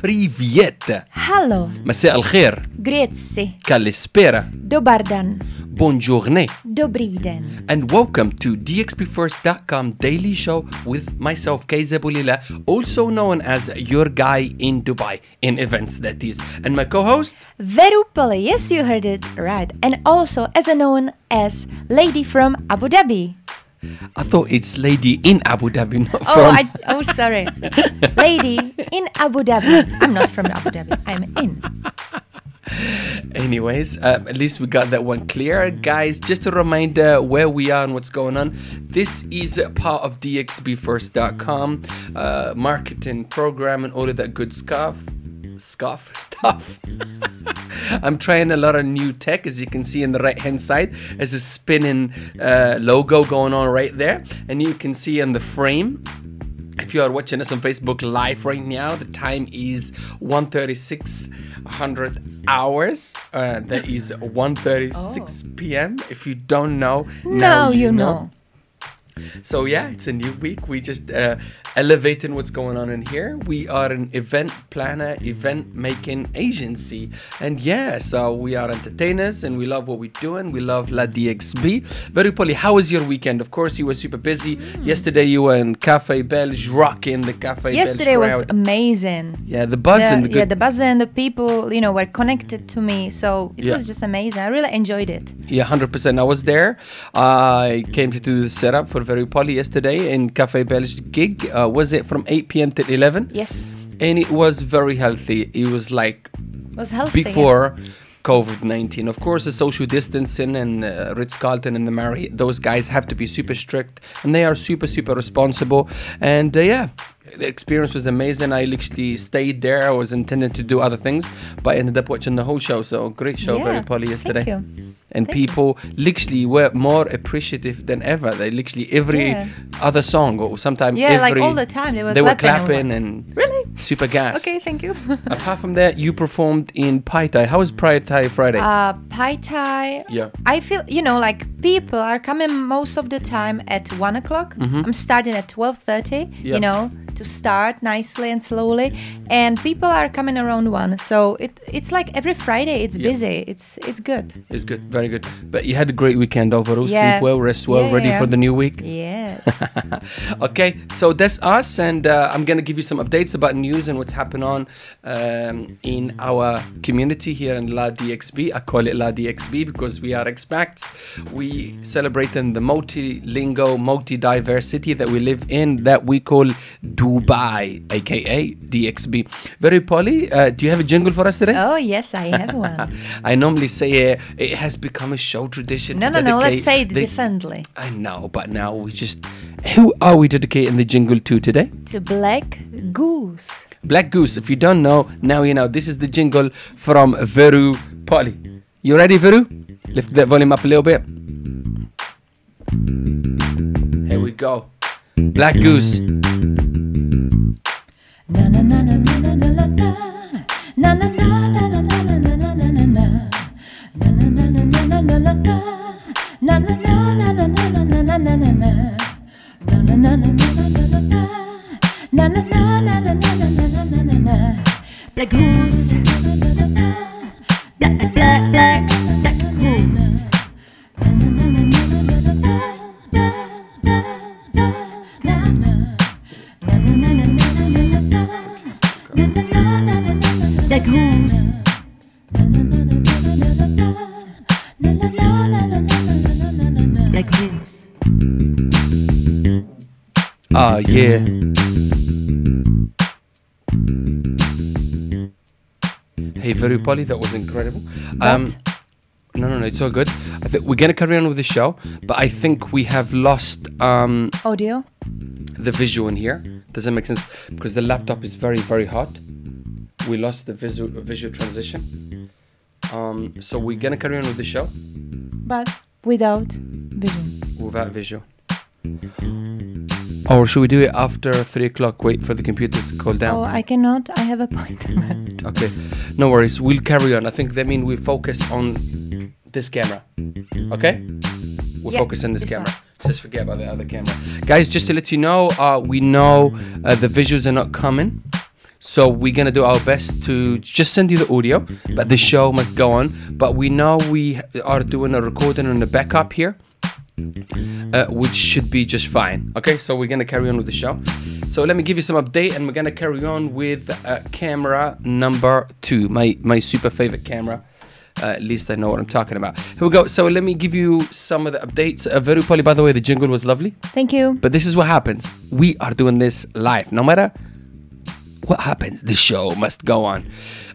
Привет! Hello! مساء الخير! Grazie! Kalispera! Dobardan. Buongiorno! Dobri! And welcome to DXBFirst.com daily show with myself, Keiza Bulila, also known as your guy in Dubai, in events that is, and my co-host... Verupoli, yes you heard it right, and also as known as Lady from Abu Dhabi. I thought it's lady in Abu Dhabi, not Oh, from... I, oh, sorry. Lady in Abu Dhabi. I'm not from Abu Dhabi, I'm in. Anyways, uh, at least we got that one clear. Guys, just a reminder where we are and what's going on. This is a part of DXBFirst.com, uh, marketing program and all of that good stuff. Scuff stuff. I'm trying a lot of new tech, as you can see on the right hand side. There's a spinning uh, logo going on right there, and you can see on the frame if you are watching us on Facebook live right now, the time is 1:36 hours. Uh, that is 1:36 p.m. If you don't know, Now you know. So yeah, it's a new week. We just uh, elevating what's going on in here. We are an event planner, event making agency, and yeah, so we are entertainers and we love what we're doing. We love La DXB. Very Polly, how was your weekend? Of course, you were super busy. Yesterday, you were in Cafe Belge, rocking the Cafe Belge. Yesterday Belge was crowd. amazing. yeah, the buzz The- and the good. yeah, the buzz and the people, you know, were connected to me. So it Yeah. was just amazing. I really enjoyed it. Yeah, hundred percent. I was there. I came to do the setup for Very Poly yesterday in Cafe Belge gig. Uh, was it from eight p.m. to eleven? Yes. And it was very healthy. It was like It was healthy. yeah. before COVID nineteen. Of course, the social distancing and uh, Ritz Carlton and the Marriott. Those guys have to be super strict, and they are super super responsible. And uh, yeah. The experience was amazing. I literally stayed there. I was intending to do other things, but I ended up watching the whole show. So great show, Yeah, very poly yesterday Thank you. And people literally were more appreciative than ever. They literally every Yeah. other song or sometimes Yeah, like all the time they were they were clapping clapping and Really? super gas. Okay, thank you. Apart from that, you performed in Pai Thai. How was Pai Thai Friday? uh, Pai Thai. Yeah. I feel you know like people are coming most of the time at one o'clock. I'm starting at twelve thirty. Mm-hmm. Yeah. You know to start nicely and slowly, and people are coming around one. So it it's like every Friday it's Yeah. busy. It's it's good. it's good, very good. But you had a great weekend overall. Yeah. Sleep well, rest well, Yeah, ready for the new week. Yes. okay, so that's us, and uh, I'm gonna give you some updates about news and what's happening on um, in our community here in La DXB. I call it La DXB because we are expats. We celebrating the multilingual, multi-diversity that we live in that we call Dubai, aka DXB. Very Polly, uh, do you have a jingle for us today? oh yes, I have one. I normally say uh, it has become a show tradition. No, no, no. Let's say it the- differently. I know, but now we just. Who are we dedicating the jingle to today? To Black Goose. Black Goose. If you don't know, now you know. This is the jingle from Veru Polly. You ready, Veru? Lift that volume up a little bit. Here we go. Black Goose. black goose. Black, black, black, black goose. Black goose. Like goose. Ah, yeah. Hey, Veru Polly, that was incredible. Um, no, no, no, it's all good. I think we're gonna carry on with the show, but I think we have lost um, audio? the visual in here. Does that make sense? Because the laptop is very, very hot. We lost the visual visual transition. Um, so we're gonna carry on with the show But without vision. without visual. Or should we do it after three o'clock? Wait for the computer to cool down. Oh, I cannot. I have a appointment. Okay, no worries. We'll carry on. I think that means we focus on this camera. Okay? We'll Yeah, focus on this, this camera. one. Just forget about the other camera. Guys, just to let you know, uh, we know uh, the visuals are not coming. So we're gonna do our best to just send you the audio, but the show must go on. But we know we are doing a recording and a backup here, uh, which should be just fine. Okay, so we're gonna carry on with the show. So let me give you some update, and we're gonna carry on with uh, camera number two, my my super favorite camera. Uh, at least I know what I'm talking about. Here we go. So let me give you some of the updates. Uh, very poorly, by the way, the jingle was lovely. Thank you. But this is what happens. We are doing this live. No matter what happens, the show must go on.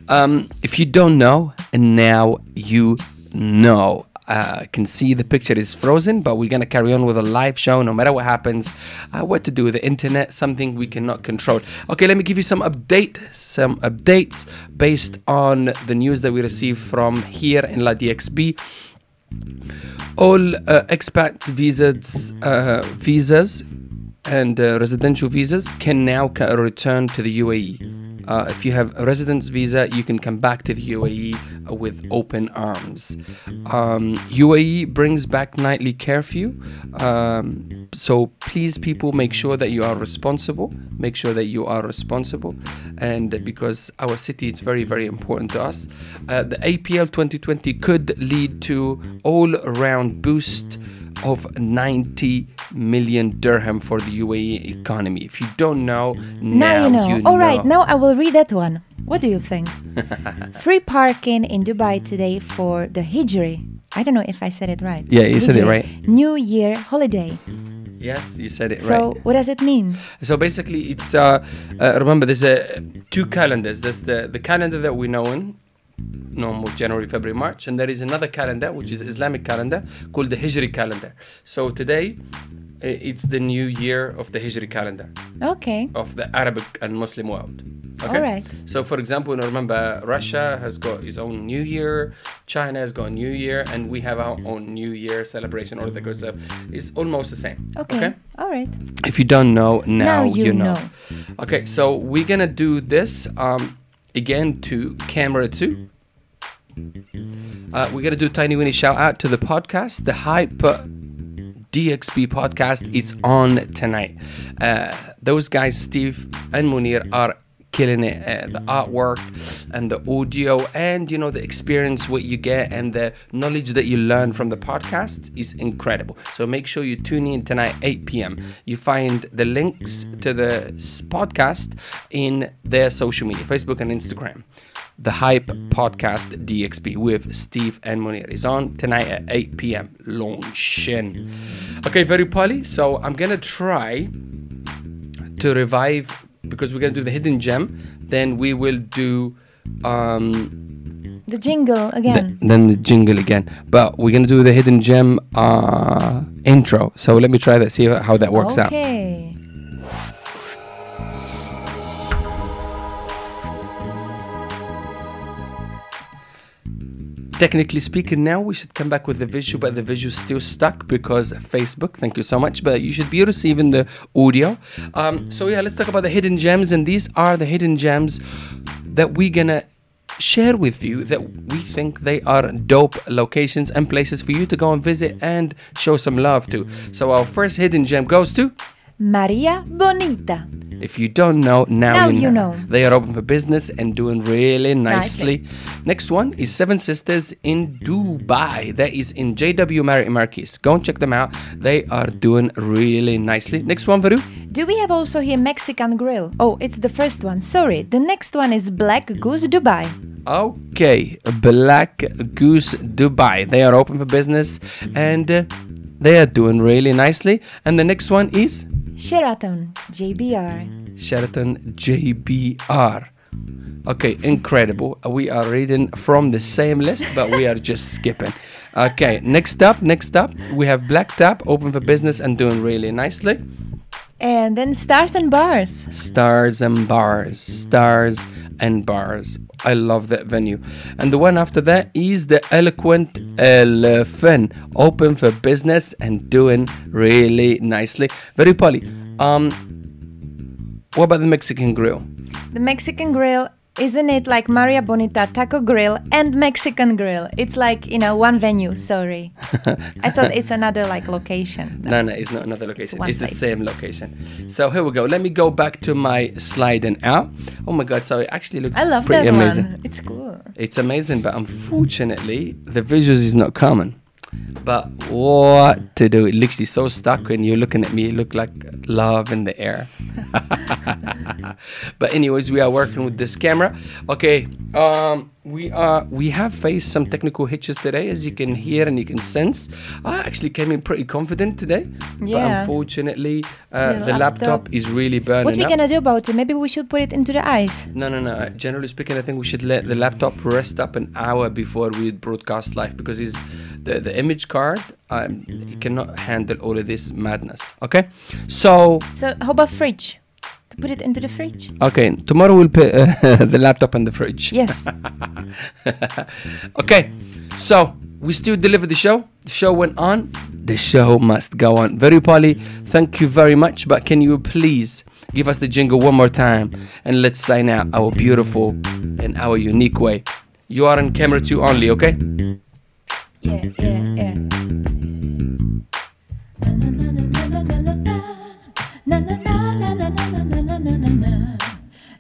Um, if you don't know, and now you know. Uh, can see the picture is frozen, but we're gonna carry on with a live show no matter what happens. Uh, what to do with the internet, something we cannot control. Okay, let me give you some update, some updates based on the news that we received from here in La DXB all uh, expat visas, uh, visas and uh, residential visas can now ca- return to the UAE. Uh, if you have a residence visa, you can come back to the UAE uh, with open arms. Um, UAE brings back nightly curfew, um, so please, people, make sure that you are responsible. Make sure that you are responsible, and because our city is very, very important to us, uh, the IPL 2020 could lead to all-round boost of 90 million dirham for the UAE economy. If you don't know, now, Now, you know. All right, know. now I will read that one. What do you think? Free parking in Dubai today for the Hijri. I don't know if I said it right. Yeah, you said it right. New Year holiday. Yes, you said it So, right. So what does it mean? So basically, it's uh, uh, remember there's uh, two calendars. There's the the calendar that we know in normal January, February, March, and there is another calendar which is Islamic calendar called the Hijri calendar. So today, it's the new year of the Hijri calendar Okay. of the Arabic and Muslim world. Okay. All right. So, for example, remember Russia has got its own New Year, China has got a New Year, and we have our own New Year celebration. All of that good stuff. It's almost the same. Okay. All right. If you don't know, now, Now you know. know. Okay, so we're gonna do this um, again to camera two. Uh, we're gonna do tiny winnie shout out to the podcast, the hype. DXB podcast is on tonight. Uh, those guys, Steve and Munir, are killing it. Uh, the artwork and the audio, and you know the experience, what you get, and the knowledge that you learn from the podcast is incredible. So make sure you tune in tonight, 8 p.m. You find the links to the podcast in their social media, Facebook and Instagram. The Hype Podcast DXB with Steve and Munir is on tonight at 8 p.m. Launching. Okay, very poly. So I'm gonna try to revive because we're gonna do the hidden gem. Then we will do um The jingle again. then the jingle again. But we're gonna do the hidden gem uh intro. So let me try that. See how that works out. okay. Technically speaking now we should come back with the visual but the visual's still stuck because facebook. Thank you so much but you should be receiving the audio. Um, so yeah let's talk about the hidden gems and these are the hidden gems that we're gonna share with you that we think they are dope locations and places for you to go and visit and show some love to. So our first hidden gem goes to Maria Bonita. If you don't know, now, Now you, you know. know. They are open for business and doing really nicely. Nicely. Next one is Seven Sisters in Dubai. That is in JW Marriott Marquis. Go and check them out. They are doing really nicely. Next one, Varu. Do we have also here Mexican Grill? Oh, it's the first one. Sorry. The next one is Black Goose Dubai. Okay, Black Goose Dubai. They are open for business and uh, they are doing really nicely. And the next one is Sheraton JBR. Sheraton JBR. Okay, incredible. We are reading from the same list, but we are just skipping. Okay, next up, next up, we have Black Tap open for business and doing really nicely. And then Stars and Bars. Stars and Bars, Stars and Bars. I love that venue. And the one after that is the Eloquent Elephant, open for business and doing really nicely. Very poly. Um, what about the Mexican Grill? The Mexican Grill Isn't it like Maria Bonita Taco Grill and Mexican Grill? It's like, you know, one venue, sorry. I thought it's another like location. No, no, it's not another It's- it's location. It's, the same location. So here we go. Let me go back to my slide and out. Oh my god, so it actually looks I love pretty that amazing. one. It's cool. It's amazing, but unfortunately, the visuals is not common. But what to do? It literally so stuck when you're looking at me. It look like love in the air. but anyways, we are working with this camera. Okay, um, we are we have faced some technical hitches today, as you can hear and you can sense. I actually came in pretty confident today, but unfortunately, uh, the laptop laptop. is really burning What are we up. gonna do about it? Maybe we should put it into the ice. No, no, no. Uh, Generally speaking, I think we should let the laptop rest up an hour before we broadcast live because it's the the image card. Um, it cannot handle all of this madness. Okay, so So how about fridge? To put it into the fridge? okay, tomorrow we'll put uh, the laptop in the fridge. Yes. Okay, so we still deliver the show. The show went on. The show must go on. Very Polly, thank you very much. But can you please give us the jingle one more time and let's sign out our beautiful and our unique way. You are on camera two only, okay? yeah, yeah, yeah.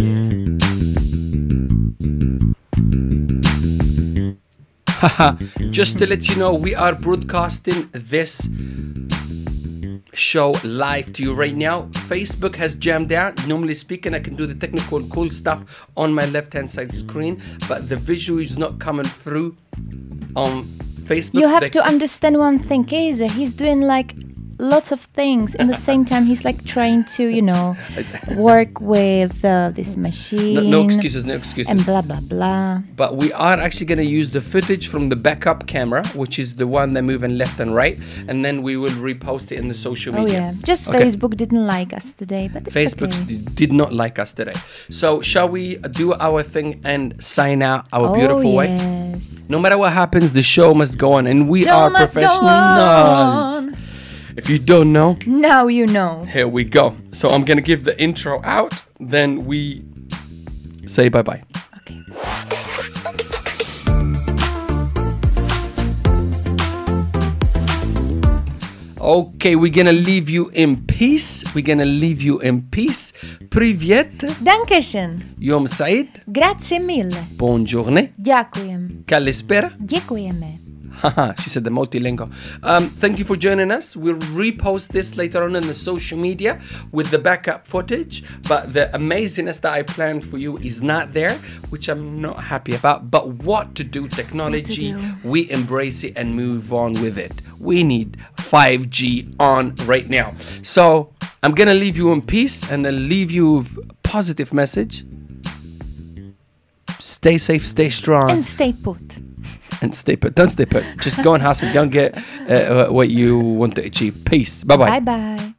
Just to let you know, we are broadcasting this show live to you right now. Facebook has jammed out. Normally speaking, I can do the technical and cool stuff on my left hand side screen, but the visual is not coming through on Facebook. You have They- to understand one thing, Kaiser. He's doing like lots of things in the same time. He's like trying to, you know, work with uh, this machine. no, no excuses, no excuses. And blah blah blah. but we are actually going to use the footage from the backup camera, which is the one that moving left and right, and then we will repost it in the social media. Oh media. yeah. Just Okay. Facebook didn't like us today, but Facebook okay. did not like us today. So shall we do our thing and sign out our oh, beautiful way? yes. No matter what happens, the show must go on, and we Show are professionals. If you don't know, Now you know. here we go. So I'm gonna give the intro out, then we say bye bye. Okay. Okay, we're gonna leave you in peace. We're gonna leave you in peace. Privyet, Dankeschön. Yom Said, Grazie mille. buongiorno, Ďakujem. kalispera. Děkujeme. Haha, she said the multilingual. Um, thank you for joining us. We'll repost this later on in the social media with the backup footage. But the amazingness that I planned for you is not there, which I'm not happy about. But what to do? Technology, do? we embrace it and move on with it. We need 5G on right now. So I'm gonna leave you in peace and then leave you with a positive message. Stay safe, stay strong And stay put. And stay put. Don't stay put. Just go and hustle. Don't get uh, what you want to achieve. Peace. Bye bye. Bye bye.